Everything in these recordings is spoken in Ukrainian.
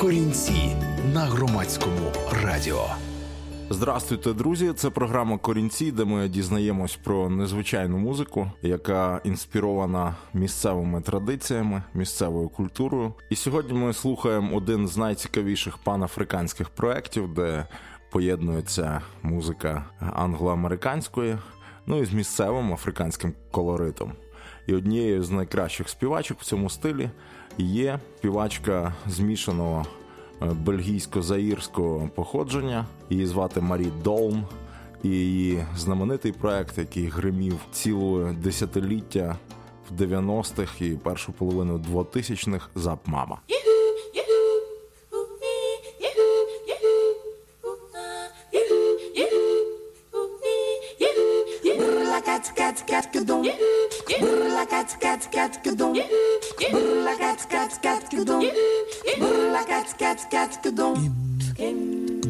Корінці на громадському радіо. Здравствуйте, друзі! Це програма Корінці, де ми дізнаємось про незвичайну музику, яка інспірована місцевими традиціями, місцевою культурою. І сьогодні ми слухаємо один з найцікавіших панафриканських проєктів, де поєднується музика англо-американської, ну і з місцевим африканським колоритом. І однією з найкращих співачок в цьому стилі є співачка змішаного е, бельгійсько-заїрського походження. Її звати Марі Долм. І її знаменитий проект, який гримів ціле десятиліття в 90-х і першу половину 2000-х «Зап Мама». Cat cat cat cat cat cadon. Brrla cat cat cat cadon. Brrla cat cat cat cadon.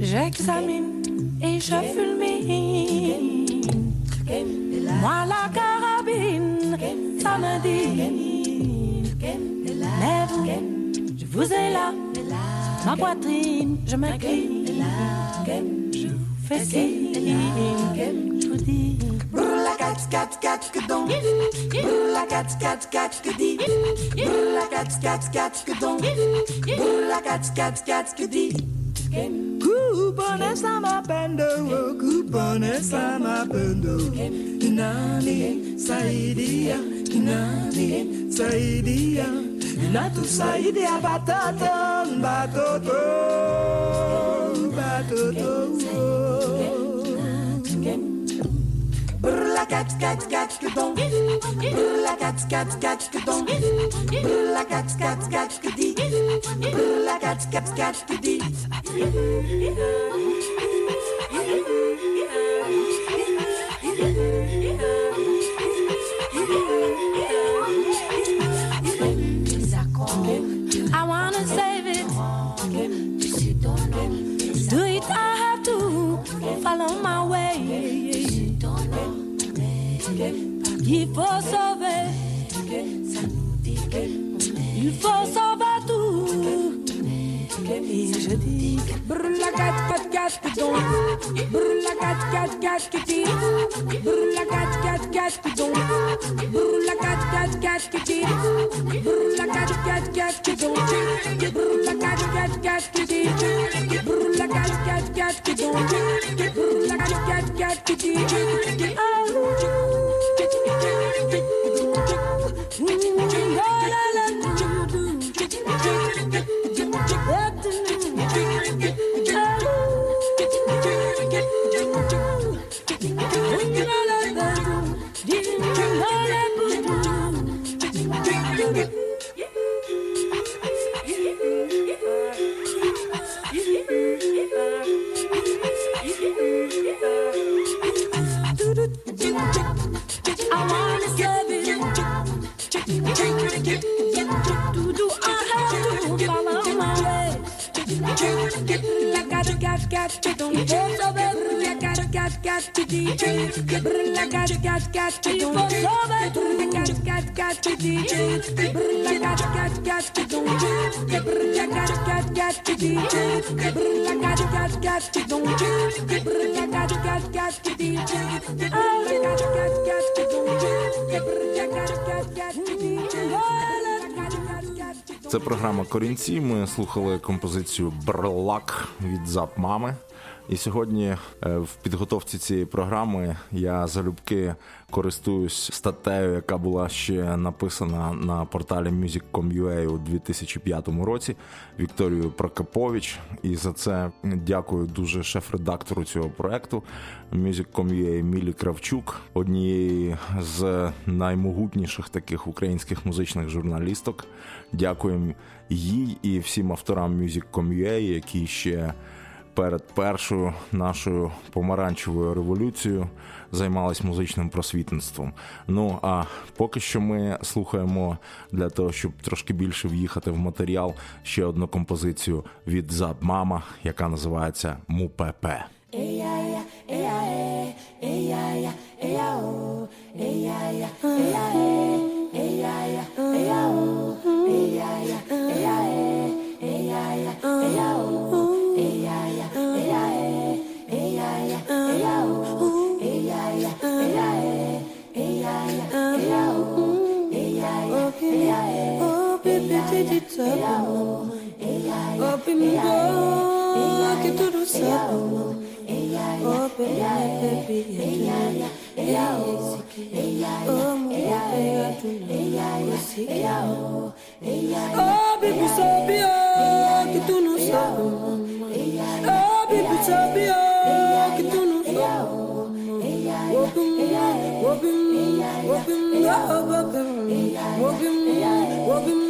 J'examine et je fulmine. Moi la carabine, ça me dit. Lève, je vous ai là, ma poitrine, je m'incline. Je vous fais signe, vous. Brrla cat cat cat cadon. Brrla cat cat cat cadi. Brrla cat cat cat cadon. Brrla cat cat cat cadi. Kupone sama oh, pendo, kupone sama pendo. Nani saidia, nani saidia. Natu saidia batoto, batoto. cat cat cat que donc la cat cat cat que donc la cat cat cat que dit la que dit Brûlagat, podcast, La Brûlagat, cat, cat, kitty. Brûlagat, La cat, bidon. Brûlagat, cat, cat, La Brûlagat, cat, cat, bidon. Brûlagat, La cat, kitty. Brûlagat, cat, cat, La Brûlagat, cat, cat, kitty. Це програма Корінці. Ми слухали композицію Брлак від Зап Мами. І сьогодні е, в підготовці цієї програми я залюбки користуюсь статтею, яка була ще написана на порталі Music.com.ua у 2005 році Вікторією Прокопович. І за це дякую дуже шеф-редактору цього проекту Music.com.ua Мілі Кравчук, однієї з наймогутніших таких українських музичних журналісток. Дякуємо їй і всім авторам Music.com.ua, які ще перед першою нашою помаранчевою революцією займались музичним просвітництвом. Ну а поки що ми слухаємо для того, щоб трошки більше в'їхати в матеріал ще одну композицію від Заб Мама, яка називається Мупепе. Sabão. Open me go, que tudo sabão. Open me baby, Oh, baby, sabe, que tu não sabe, Oh, baby, sabe, que tu não sabe, Open, open, open, oh, open, open, open, open, oh, open. Kita,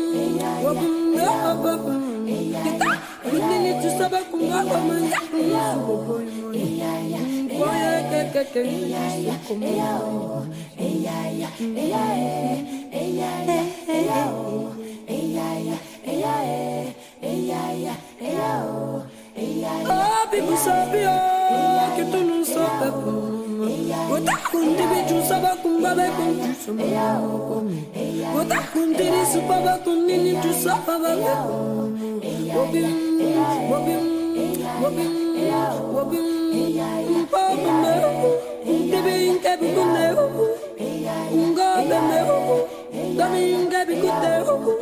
Oh, people sabe, oh, que tu não sabe Kundibiju sabakumba bakum sumayaokomi. Kota kundiri supaba kundini ju sababa bakum. Wobim, wobim, wobim, wobim. Papa meo, tebe inke bikunde oku. Unga beme oku, dami inke bikunde oku.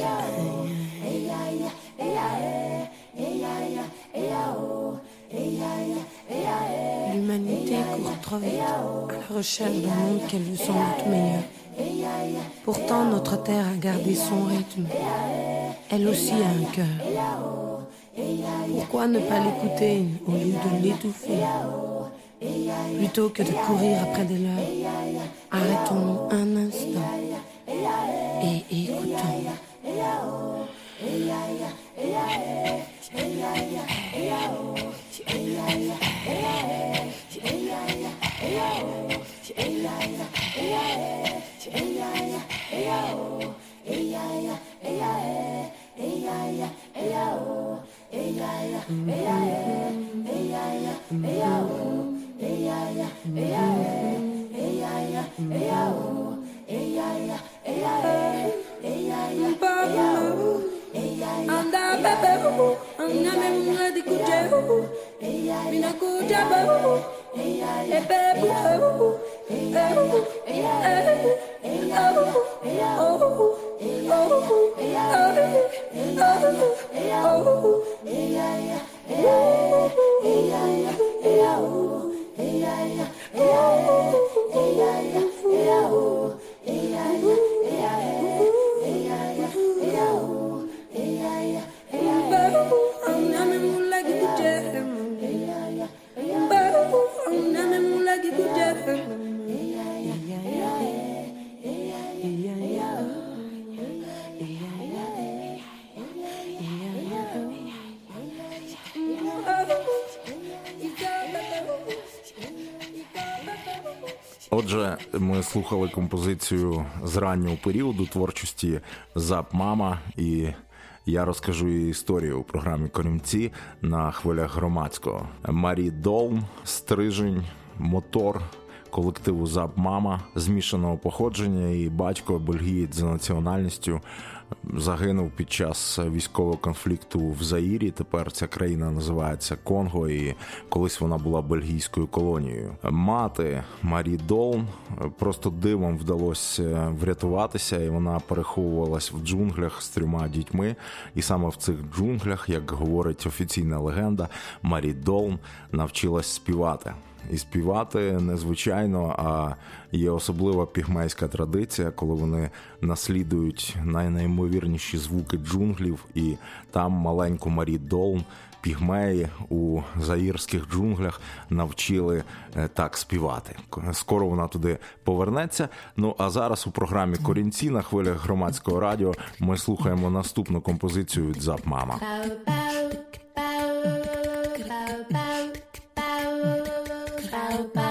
Yeah. L'humanité court trop vite à la recherche d'un monde qu'elle veut sans doute meilleur. Pourtant, notre terre a gardé son rythme. Elle aussi a un cœur. Pourquoi ne pas l'écouter au lieu de l'étouffer? Plutôt que de courir après des leurs, arrêtons un instant et écoutons. Hey, yeah, yeah, hey, yeah, yeah, hey, yeah, oh, hey, yeah, yeah. Слухали композицію з раннього періоду творчості Зап Мама, і я розкажу її історію у програмі Корімці на хвилях громадського. Марі Долм, Стрижень, Мотор. Колективу Зап Мама змішаного походження і батько бельгієць за національністю загинув під час військового конфлікту в Заїрі. Тепер ця країна називається Конго, і колись вона була бельгійською колонією. Мати Марі Долн просто дивом вдалося врятуватися, і вона переховувалась в джунглях з трьома дітьми. І саме в цих джунглях, як говорить офіційна легенда, Марі Долн навчилась співати. І співати незвичайно, а є особлива пігмейська традиція, коли вони наслідують найнеймовірніші звуки джунглів, і там маленьку Марі Долн пігмеї у заїрських джунглях навчили е, так співати. Скоро вона туди повернеться. Ну а зараз у програмі Корінці на хвилях громадського радіо ми слухаємо наступну композицію від Зап Мама. Bye.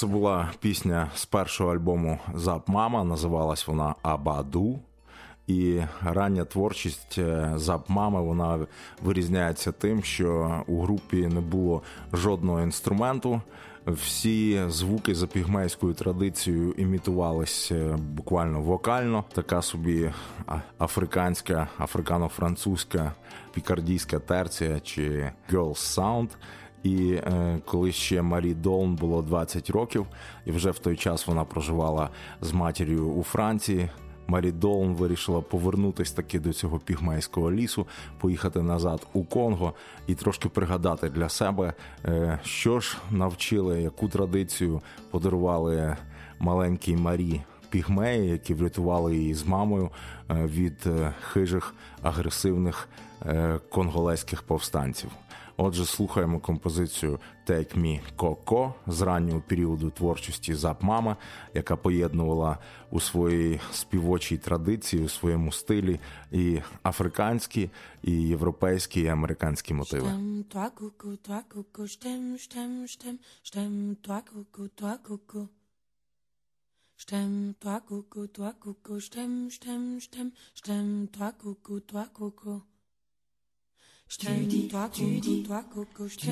Це була пісня з першого альбому Зап Мама. Називалась вона Абаду. І рання творчість е, Зап Мами вона вирізняється тим, що у групі не було жодного інструменту. Всі звуки за пігмейською традицією імітувались е, буквально вокально. Така собі африканська, африкано-французька пікардійська терція чи girls sound. І е, коли ще Марі Долн було 20 років, і вже в той час вона проживала з матір'ю у Франції. Марі Долн вирішила повернутися таки до цього пігмейського лісу, поїхати назад у Конго і трошки пригадати для себе, е, що ж навчили, яку традицію подарували маленькій Марі пігмеї, які врятували її з мамою е, від е, хижих агресивних конголезьких повстанців. Отже, слухаємо композицію Take Me Coco з раннього періоду творчості Зап Мама, яка поєднувала у своїй співочій традиції, у своєму стилі і африканські, і європейські, і американські мотиви. Stem, toi coucou, toi coucou, je t'aime, je t'aime, toi coucou, toi coucou. je te dis, toi, tu dis, toi, coco, je te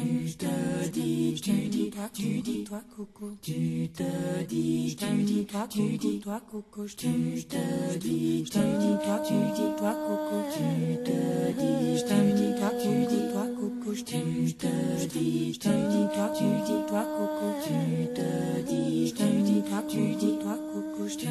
dis, je te dis, toi, tu dis, toi, coco, tu te dis, je te dis, toi, tu dis, toi, coco, je te dis, je te dis, toi, tu dis, toi, coco, tu te dis, je te dis, toi, tu dis, toi, coco, je te dis, dis, toi, tu dis, toi, coco, tu te dis, toi, tu dis, toi, coco, je te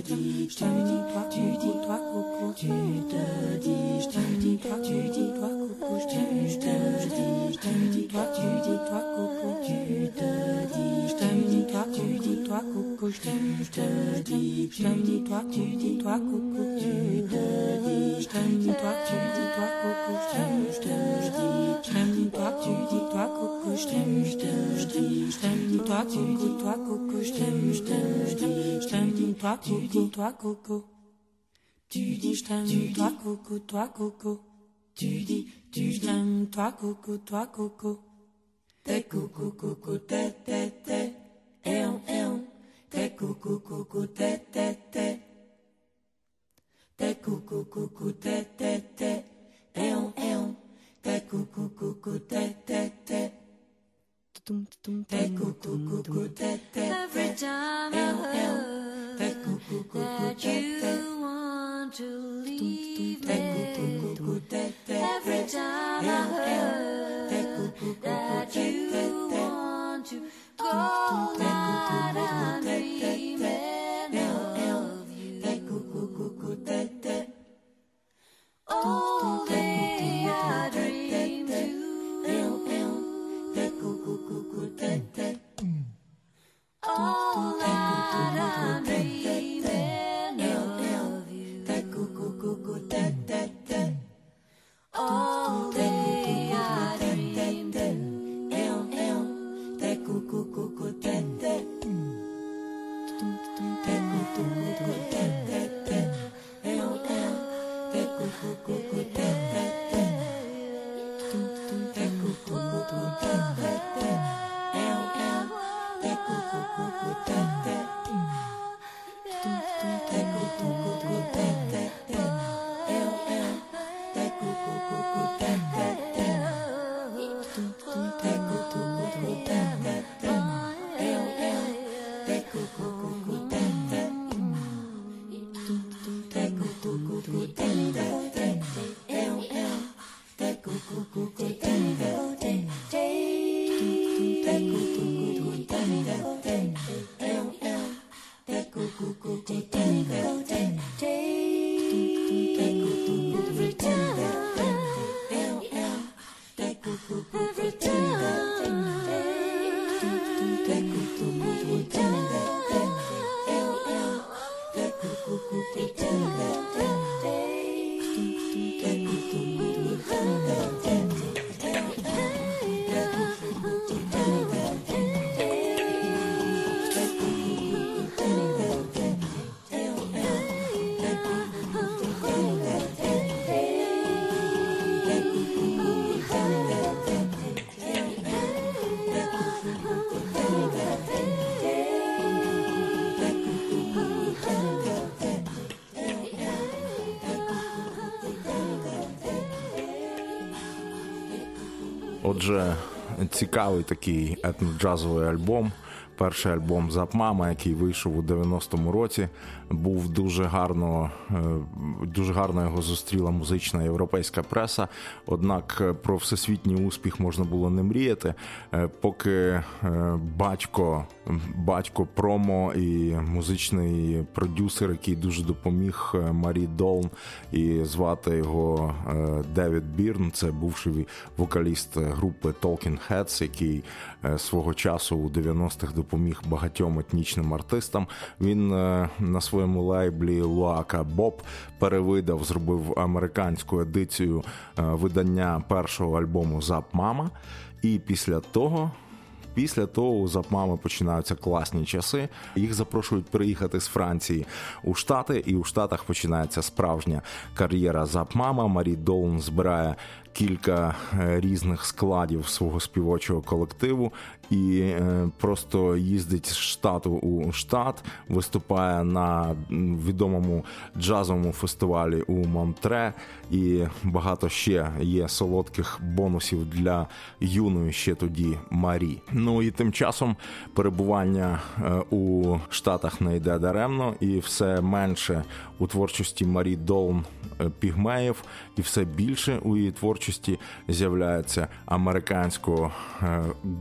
dis, toi, tu dis, toi, coco, tu te dis, dis, toi, tu coucou, je t'aime, je te dis, je t'aime, toi coucou, toi coucou. Tu te dis, je t'aime, toi coucou, toi coucou, je t'aime, je te dis, je t'aime, toi coucou, toi coucou. Tu te dis, je t'aime, toi coucou, toi coucou, je t'aime, je te dis, je t'aime, toi coucou, toi coucou, je t'aime, je te dis, je t'aime, toi coucou, toi coucou, je t'aime, je te dis, je t'aime, toi coucou, toi coucou. Tu dis je t'aime, toi coucou, toi coucou. Tu dis, tu je t'aime, toi coucou, toi coucou. T'es coucou, coucou, t'es, t'es, t'es. Et on, et on. T'es coucou, coucou, t'es, t'es, t'es. T'es coucou, coucou, t'es, t'es, t'es. Et on, et on. T'es coucou, coucou, t'es, t'es, t'es. T'es coucou, coucou, t'es, t'es, Every t'es. time Et I Thank you. Отже, цікавий такий етноджазовий альбом. Перший альбом Зап Мама, який вийшов у 90-му році, був дуже гарно, е, дуже гарно його зустріла музична європейська преса. Однак е, про всесвітній успіх можна було не мріяти, е, поки батько, батько промо і музичний продюсер, який дуже допоміг Марі Долн, і звати його Девід Бірн. Це бувший вокаліст групи Talking Heads, який свого часу у 90-х допоміг багатьом етнічним артистам. Він на своєму лейблі Луака Боб перевидав, зробив американську едицію е, видання першого альбому Зап Мама. І після того. Після того у Запмами починаються класні часи. Їх запрошують приїхати з Франції у Штати, і у Штатах починається справжня кар'єра Запмама. Марі Долн збирає кілька е, різних складів свого співочого колективу і е, просто їздить з штату у штат, виступає на відомому джазовому фестивалі у Монтре, і багато ще є солодких бонусів для юної ще тоді Марі. Ну і тим часом перебування е, у штатах не йде даремно, і все менше у творчості Марі Долн пігмеїв, і все більше у її творчості з'являється американського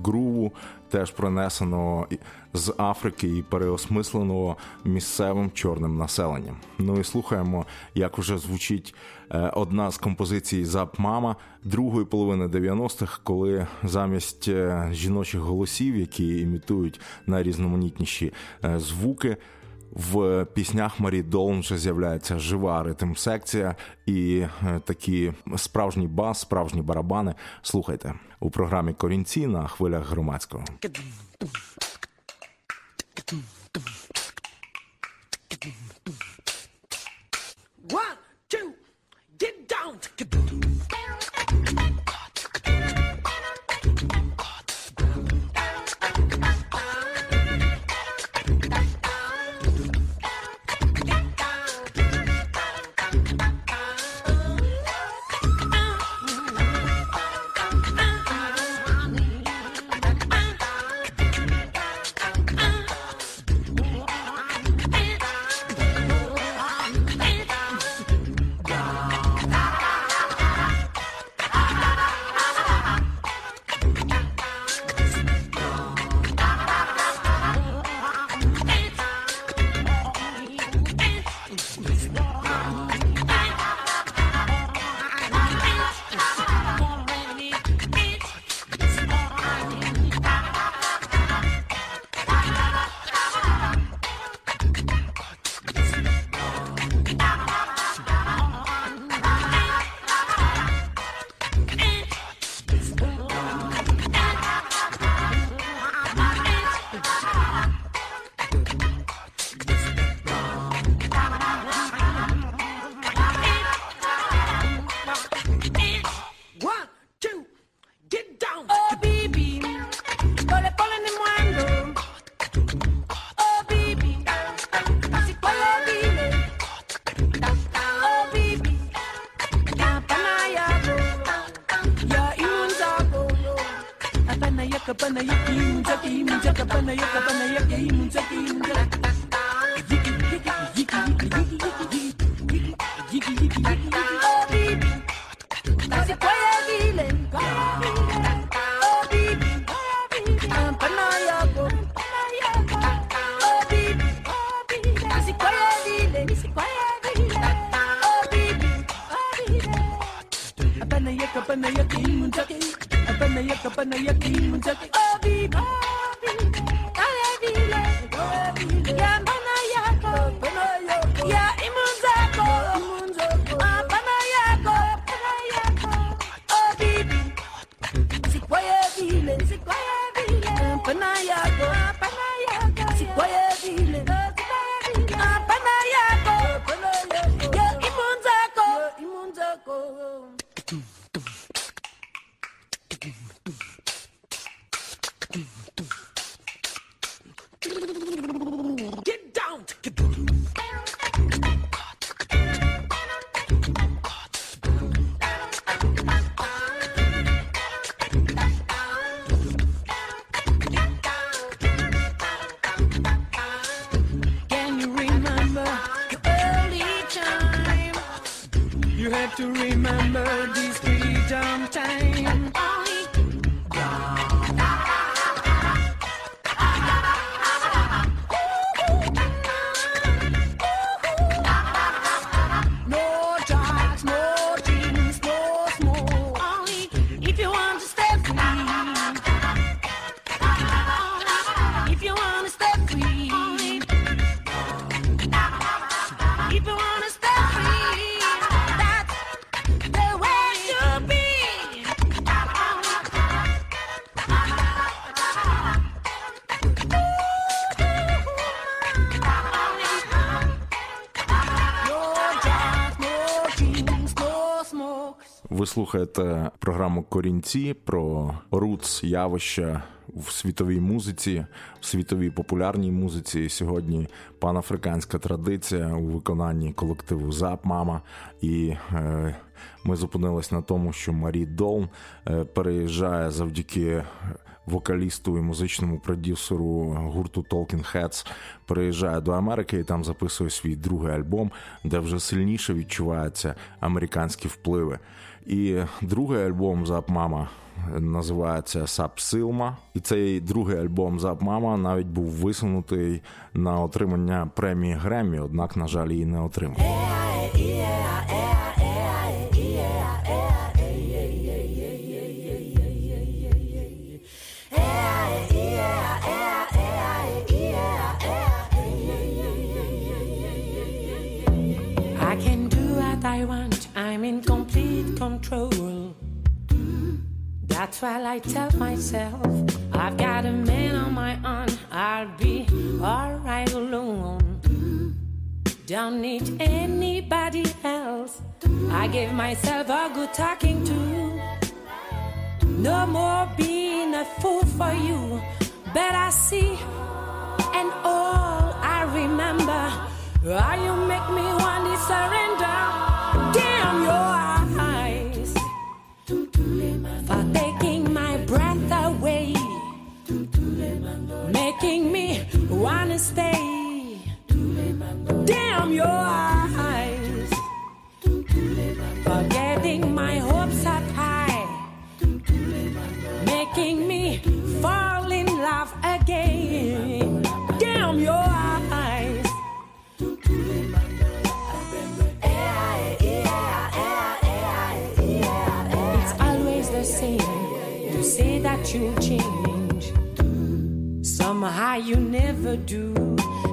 груву теж принесеного з Африки і переосмисленого місцевим чорним населенням. Ну і слухаємо, як вже звучить е, одна з композицій «Зап Мама» другої половини 90-х, коли замість е, жіночих голосів, які імітують найрізноманітніші е, звуки. В піснях Марі Долн вже з'являється жива ритм секція і такі справжній бас, справжні барабани. Слухайте у програмі Корінці на хвилях громадського. One, two, get down. Слухаєте програму Корінці про рутс явища в світовій музиці, в світовій популярній музиці. Сьогодні панафриканська традиція у виконанні колективу Зап Мама. І е, ми зупинились на тому, що Марі Долн е, переїжджає завдяки вокалісту і музичному продюсеру гурту Talking Heads переїжджає до Америки і там записує свій другий альбом, де вже сильніше відчуваються американські впливи. І другий альбом Зап Мама називається Сап Силма. І цей другий альбом Зап Мама навіть був висунутий на отримання премії Греммі, однак, на жаль, її не отримав. Control. That's why I tell myself I've got a man on my own, I'll be alright alone. Don't need anybody else. I give myself a good talking to. No more being a fool for you, but I see and all I remember Why you make me want to surrender. Stay. Damn your Somehow you never do.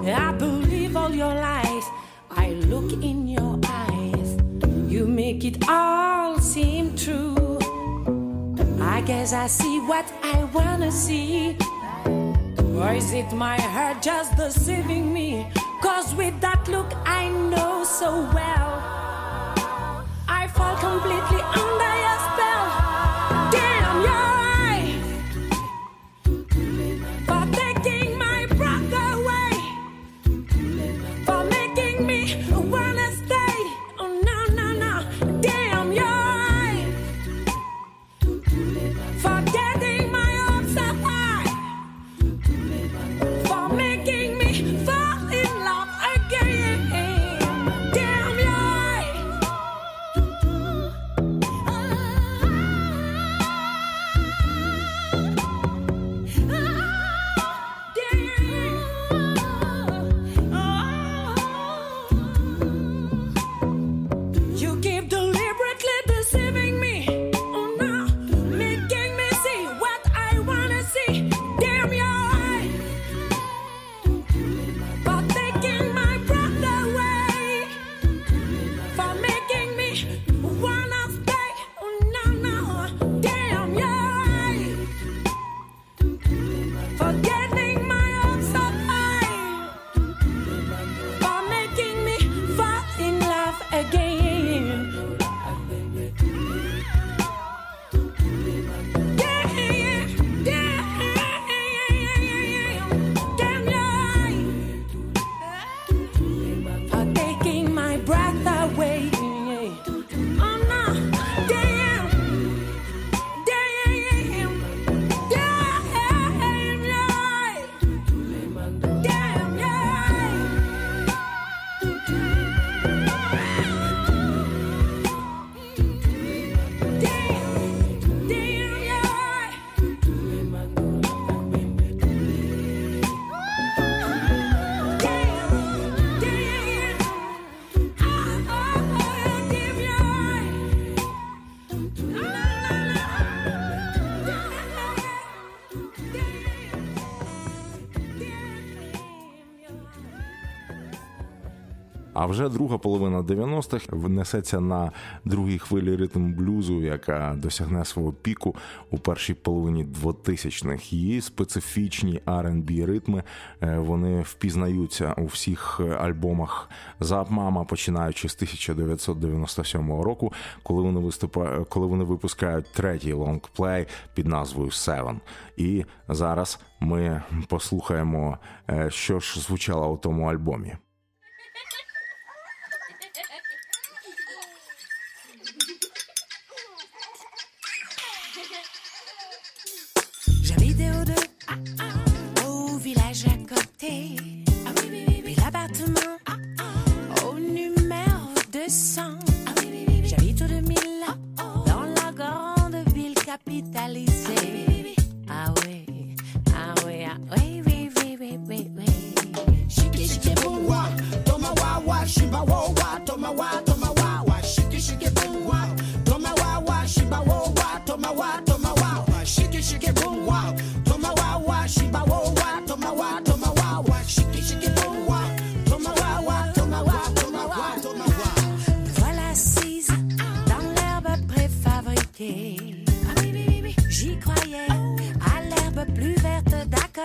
I believe all your lies. I look in your eyes. You make it all seem true. I guess I see what I wanna see. Or is it my heart just deceiving me? Cause with that look I know so well. I fall completely under А вже друга половина 90-х внесеться на другій хвилі ритм блюзу, яка досягне свого піку у першій половині 2000-х. Її специфічні R&B ритми е, вони впізнаються у всіх е, альбомах Зап Мама, починаючи з 1997 року, коли вони виступають, коли вони випускають третій лонгплей під назвою Seven. І зараз ми послухаємо, е, що ж звучало у тому альбомі. Italy.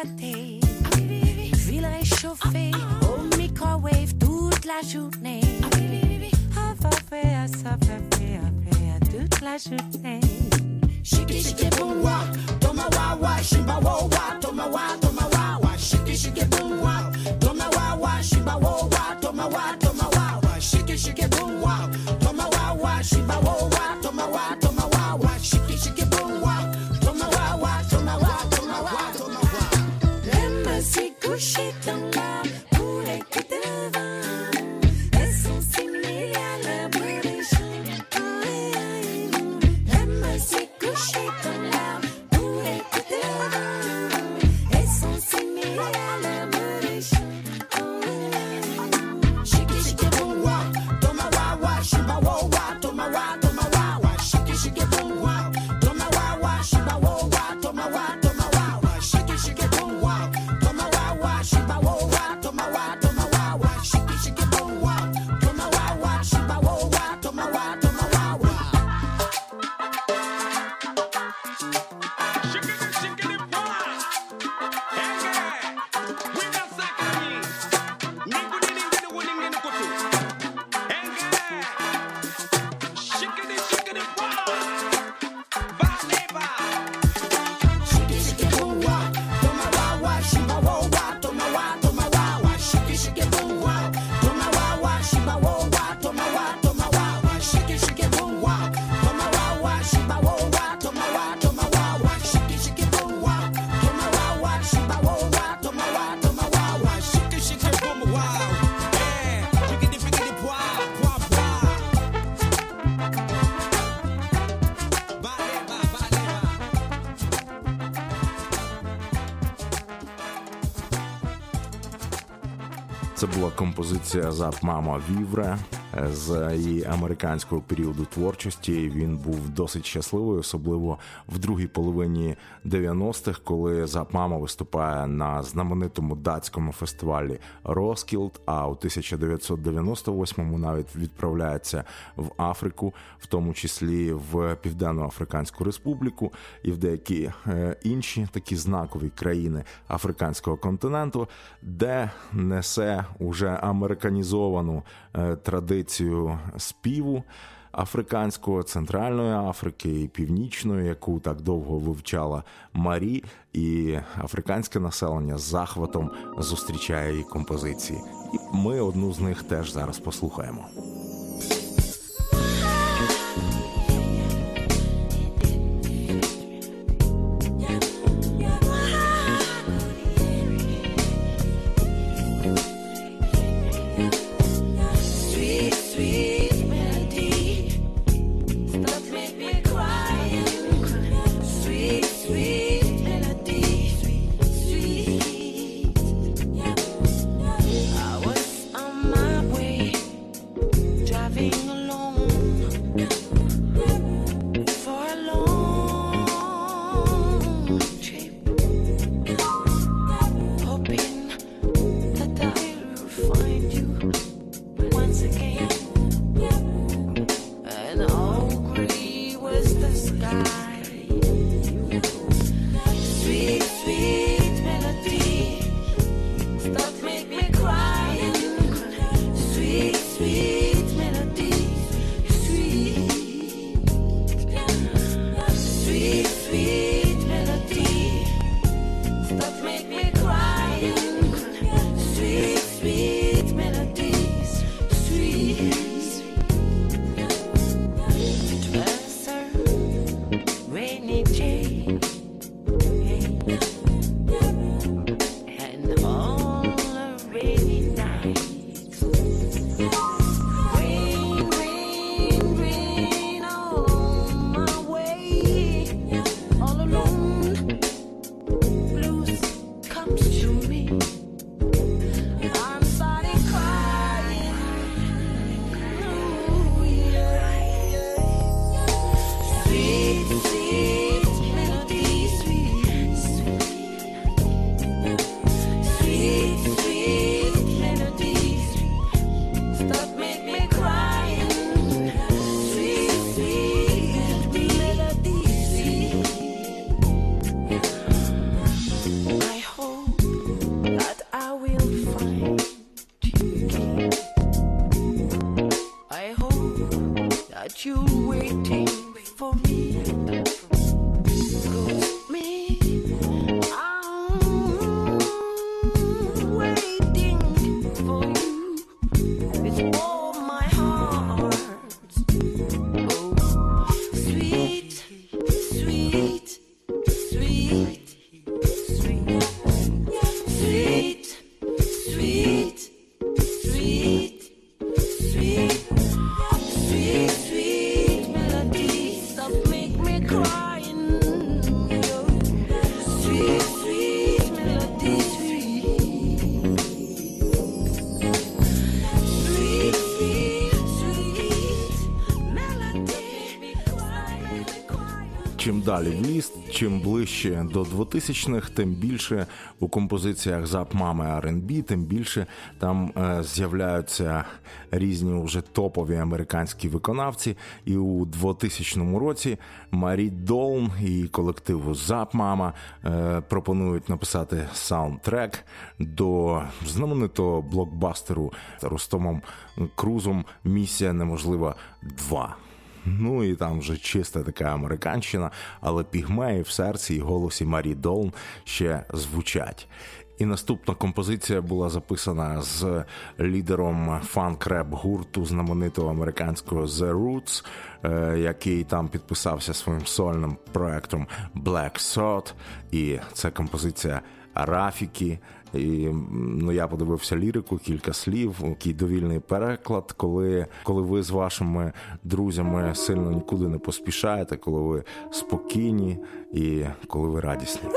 sătei Zile șofei O microwave toute la journée. Ava fea, sa fea, fea, fea Toute la journée. Shiki shiki boom wah. Toma wah wah. Shimba wah wah. Toma wah, toma wah wah. Shiki shiki boom wah. Toma wah wah. Shimba wah wah. Toma wah, toma wah wah. Shiki shiki boom wah. Toma wah wah. Shimba wah wah. Toma wah, toma wah Це була композиція Zap Mama Vivre з її американського періоду творчості. Він був досить щасливий, особливо в другій половині 90-х, коли Zap Mama виступає на знаменитому датському фестивалі Роскілд. А у 1998-му навіть відправляється в Африку, в тому числі в Південно-Африканську Республіку і в деякі е, інші такі знакові країни африканського континенту, де несе уже американізовану е, традицію співу. Африканського, Центральної Африки і Північної, яку так довго вивчала Марі, і африканське населення з захватом зустрічає її композиції. І ми одну з них теж зараз послухаємо. you. Далі в чим ближче до 2000-х, тим більше у композиціях зап мами R&B, тим більше там е, з'являються різні вже топові американські виконавці. І у 2000 році Марі Долн і колективу Зап Мама е, пропонують написати саундтрек до знаменитого блокбастеру Ростомом Крузом Місія неможлива 2. Ну і там вже чиста така американщина, але пігмеї в серці і голосі Марі Долн ще звучать. І наступна композиція була записана з лідером фанк-реп гурту знаменитого американського The Roots, е, який там підписався своїм сольним проектом Black Thought. І це композиція Рафіки. І ну я подивився лірику, кілька слів, який довільний переклад. Коли, коли ви з вашими друзями сильно нікуди не поспішаєте, коли ви спокійні і коли ви радісні.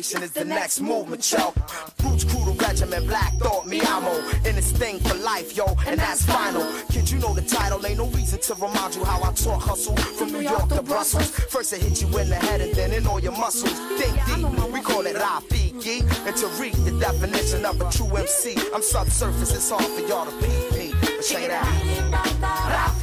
Is the next movement, yo. Roots crew the regiment, Black Thought, me amo. In this thing for life, yo, and that's final. Kid, you know the title, ain't no reason to remind you how I talk hustle from New York to Brussels. First, I hit you in the head and then in all your muscles. Think deep, we call it Rafiki. And to read the definition of a true MC, I'm subsurface, it's hard for y'all to peep me. But check it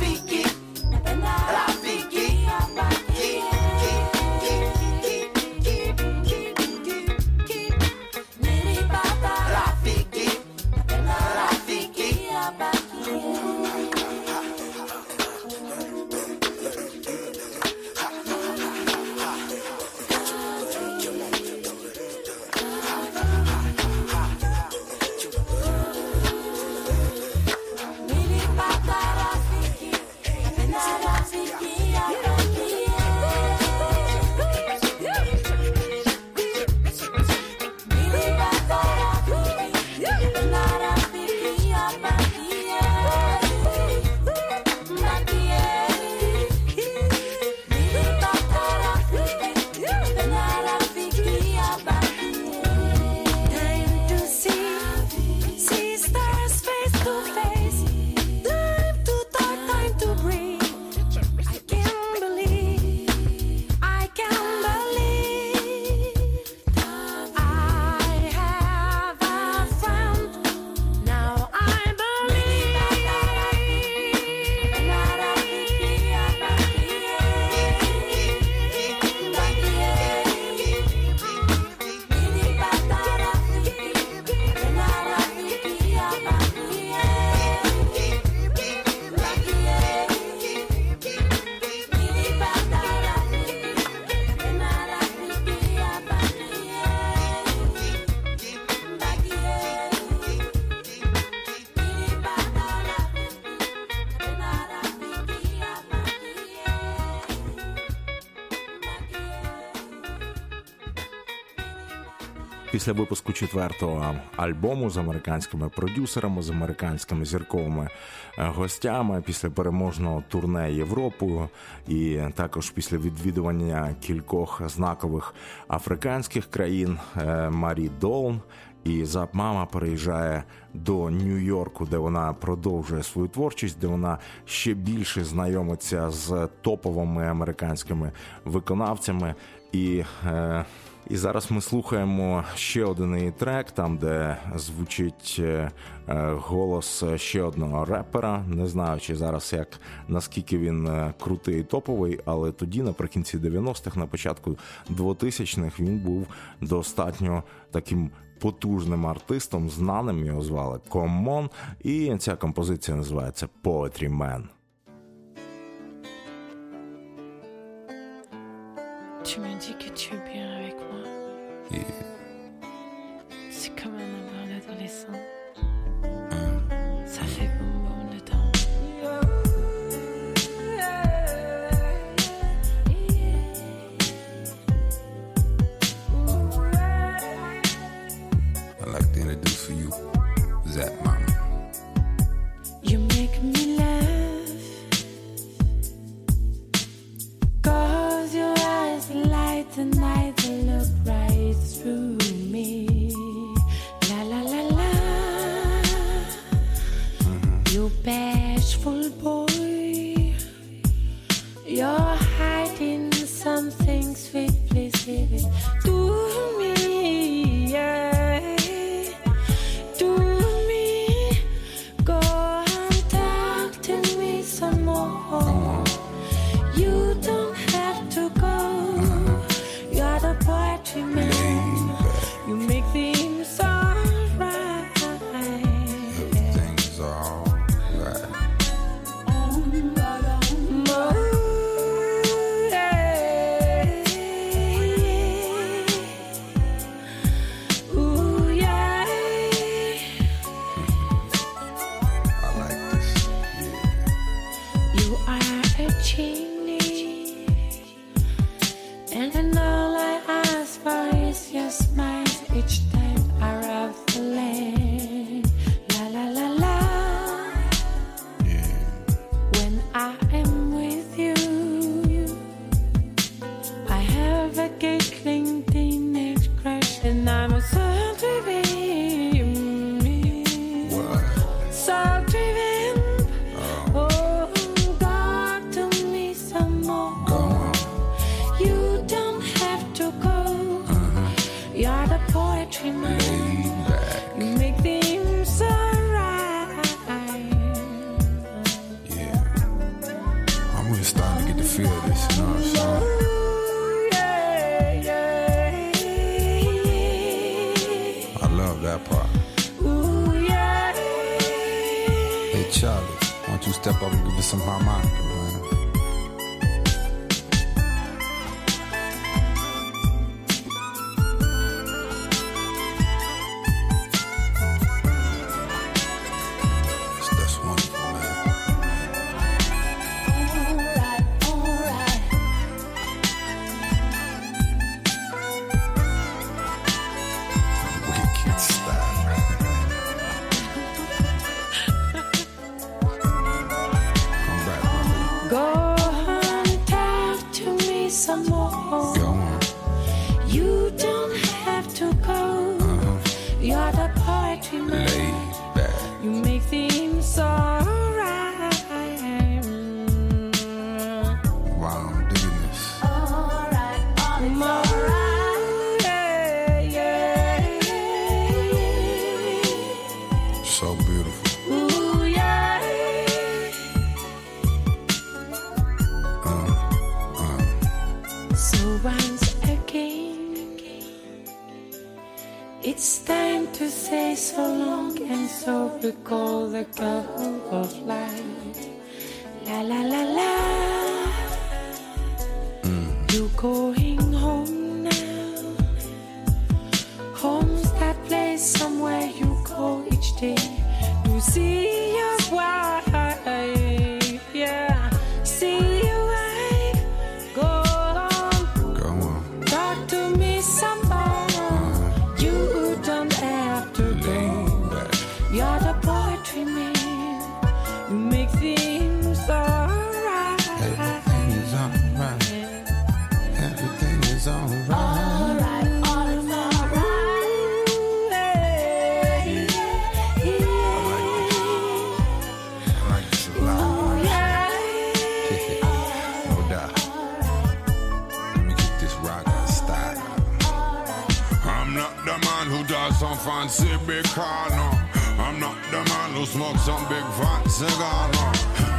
Після випуску четвертого альбому з американськими продюсерами, з американськими зірковими е, гостями, після переможного турне Європою, і також після відвідування кількох знакових африканських країн е, Марі Долн і Зап Мама переїжджає до Нью-Йорку, де вона продовжує свою творчість, де вона ще більше знайомиться з топовими американськими виконавцями. І, е, і зараз ми слухаємо ще один її трек, там де звучить е, е, голос ще одного репера. Не знаю, чи зараз як наскільки він е, крутий і топовий, але тоді, наприкінці 90-х, на початку 2000-х, він був достатньо таким потужним артистом, знаним його звали Комон. І ця композиція називається Poetry Man. Tu m'as. えー、しかもな Late so recall the girl of light. La la la la. Mm. You going home now? Home's that place somewhere you go each day to see your wife. Car, no. I'm not the man who smokes some big fat cigar.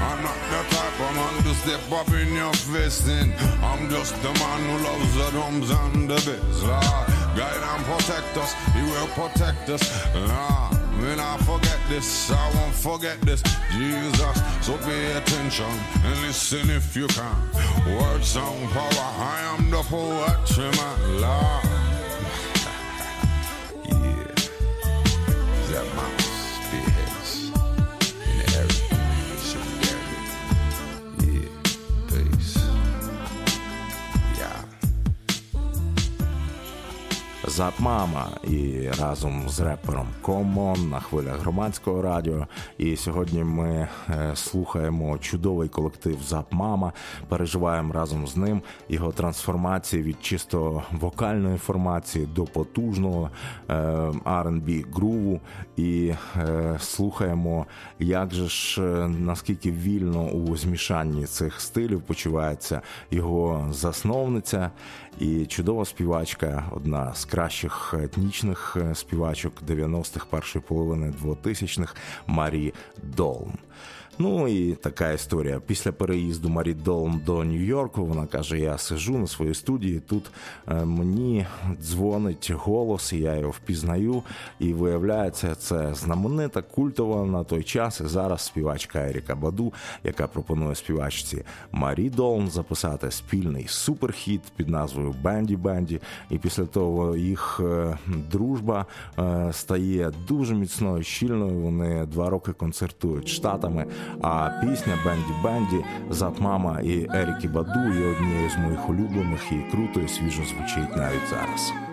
I'm not the type of man to step up in your fist. I'm just the man who loves the drums and the bass, Lord. Ah, Guide and protect us, he will protect us, Lord. When I forget this, I won't forget this. Jesus, so pay attention and listen if you can. Word, song, power, I am the poet, my Lord. Зап Мама і разом з репером Комон на хвилях громадського радіо. І сьогодні ми е, слухаємо чудовий колектив Зап Мама, переживаємо разом з ним його трансформації від чисто вокальної формації до потужного е, R&B груву. І е, слухаємо, як же ж наскільки вільно у змішанні цих стилів почувається його засновниця і чудова співачка, одна з кращих етнічних е, співачок 90-х, першої половини 2000-х Марі Долм. Ну і така історія. Після переїзду Марі Долм до Нью-Йорку вона каже: Я сижу на своїй студії. Тут е, мені дзвонить голос, і я його впізнаю. І виявляється, це знаменита культова на той час. І зараз співачка Еріка Баду, яка пропонує співачці Марі Долм записати спільний суперхіт під назвою Бенді Бенді. І після того їх е, дружба е, стає дуже міцною, щільною. Вони два роки концертують штатами. А пісня Бенді Бенді Зап Мама і Еріки Баду є однією з моїх улюблених і круто і свіжо звучить навіть зараз.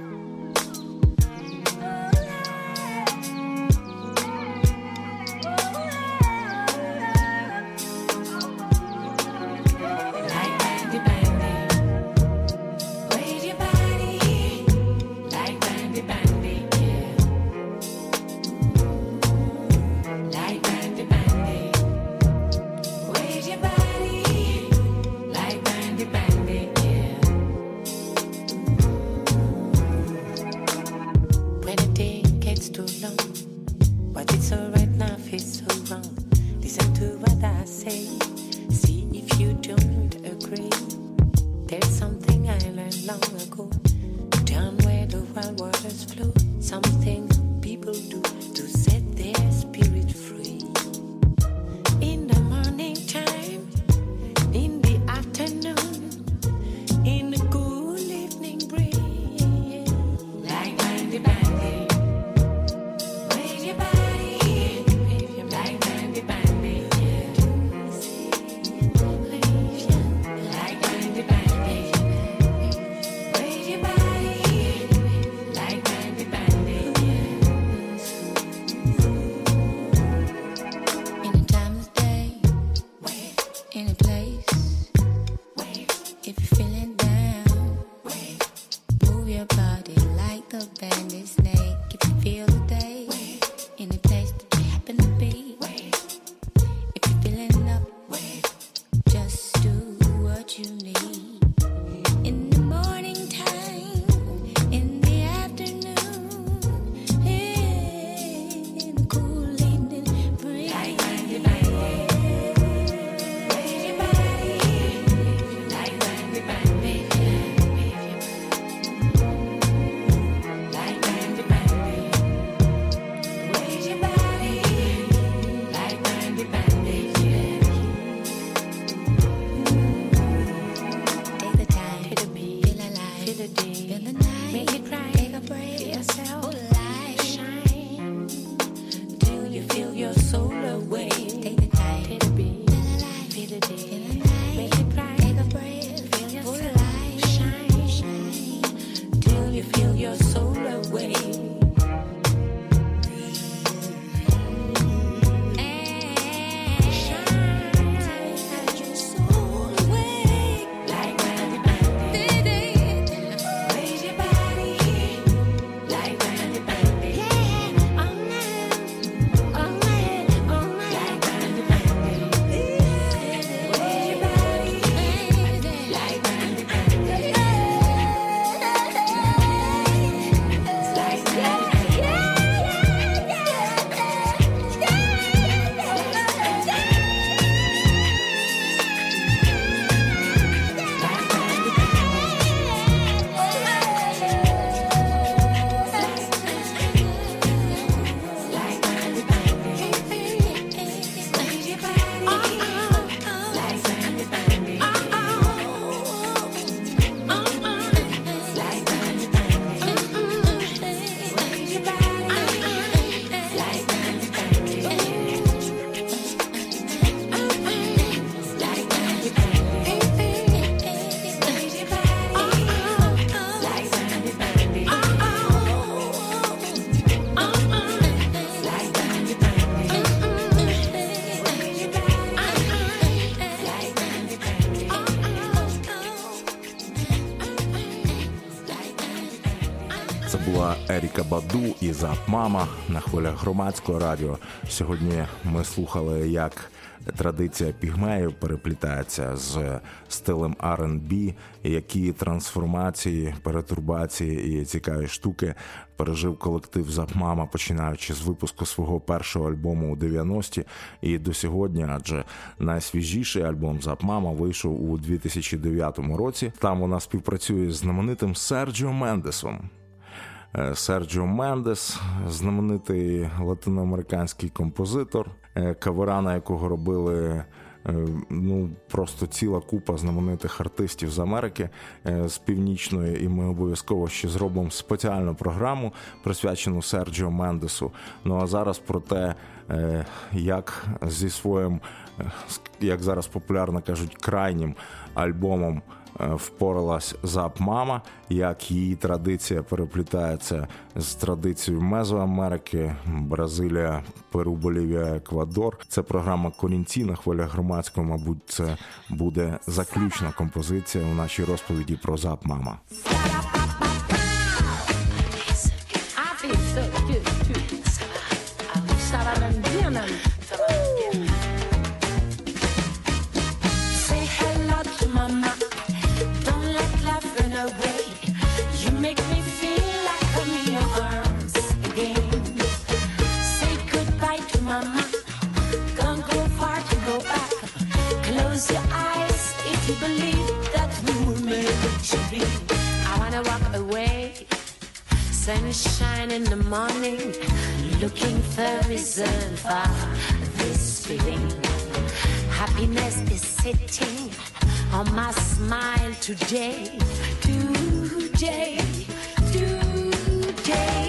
Zap Mama на хвилях громадського радіо. Сьогодні ми слухали, як традиція пігмеїв переплітається з стилем R&B, які трансформації, перетурбації і цікаві штуки пережив колектив Zap Mama, починаючи з випуску свого першого альбому у 90-ті і до сьогодні, адже найсвіжіший альбом Zap Mama вийшов у 2009 році. Там вона співпрацює з знаменитим Серджіо Мендесом. Е, Серджіо Мендес, знаменитий латиноамериканський композитор, е, кавера, на якого робили е, ну просто ціла купа знаменитих артистів з Америки з північної, і ми обов'язково ще зробимо спеціальну програму, присвячену Серджіо Мендесу. Ну а зараз про те, як зі своїм, як зараз популярно кажуть, крайнім альбомом. Е, впоралась Зап Мама, як її традиція переплітається з традицією Мезоамерики, Бразилія, Перу, Болівія, Еквадор. Це програма Корінці на хвилях громадського. Мабуть, це буде заключна композиція у нашій розповіді про Зап Мама. sunshine in the morning, looking for reason for this feeling. Happiness is sitting on my smile today, today, today.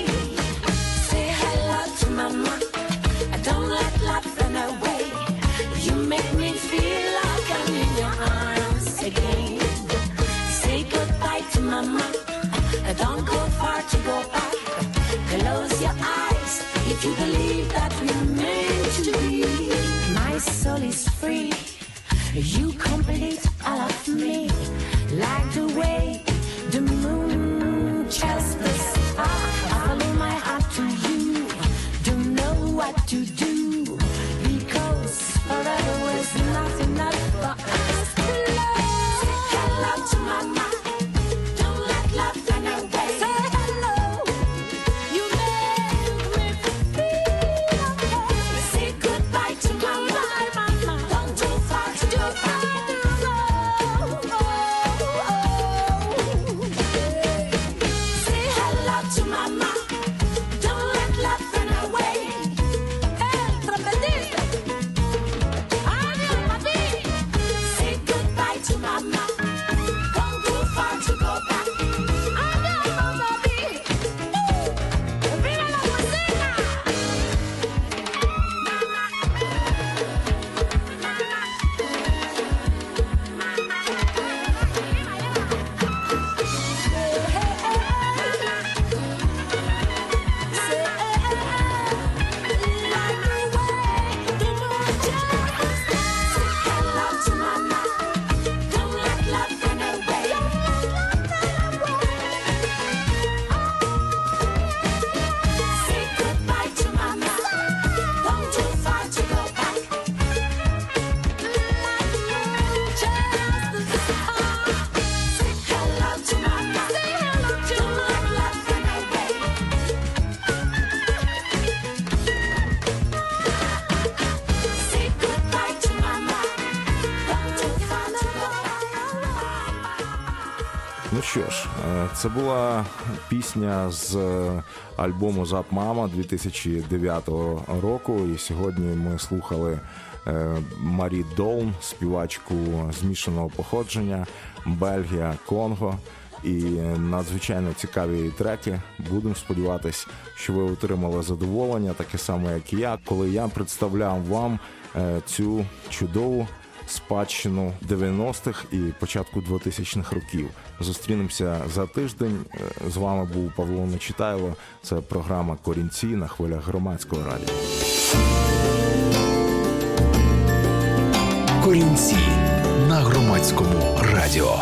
Пісня з е, альбому Зап Мама 2009 року. І сьогодні ми слухали е, Марі Долн, співачку змішаного походження, Бельгія, Конго. І надзвичайно цікаві треки. Будемо сподіватись, що ви отримали задоволення, таке саме, як і я, коли я представляв вам е, цю чудову спадщину 90-х і початку 2000-х років. Зустрінемося за тиждень. Е, З вами був Павло Нечитайло. Це програма Корінці на хвилях громадського радіо. Корінці на громадському радіо.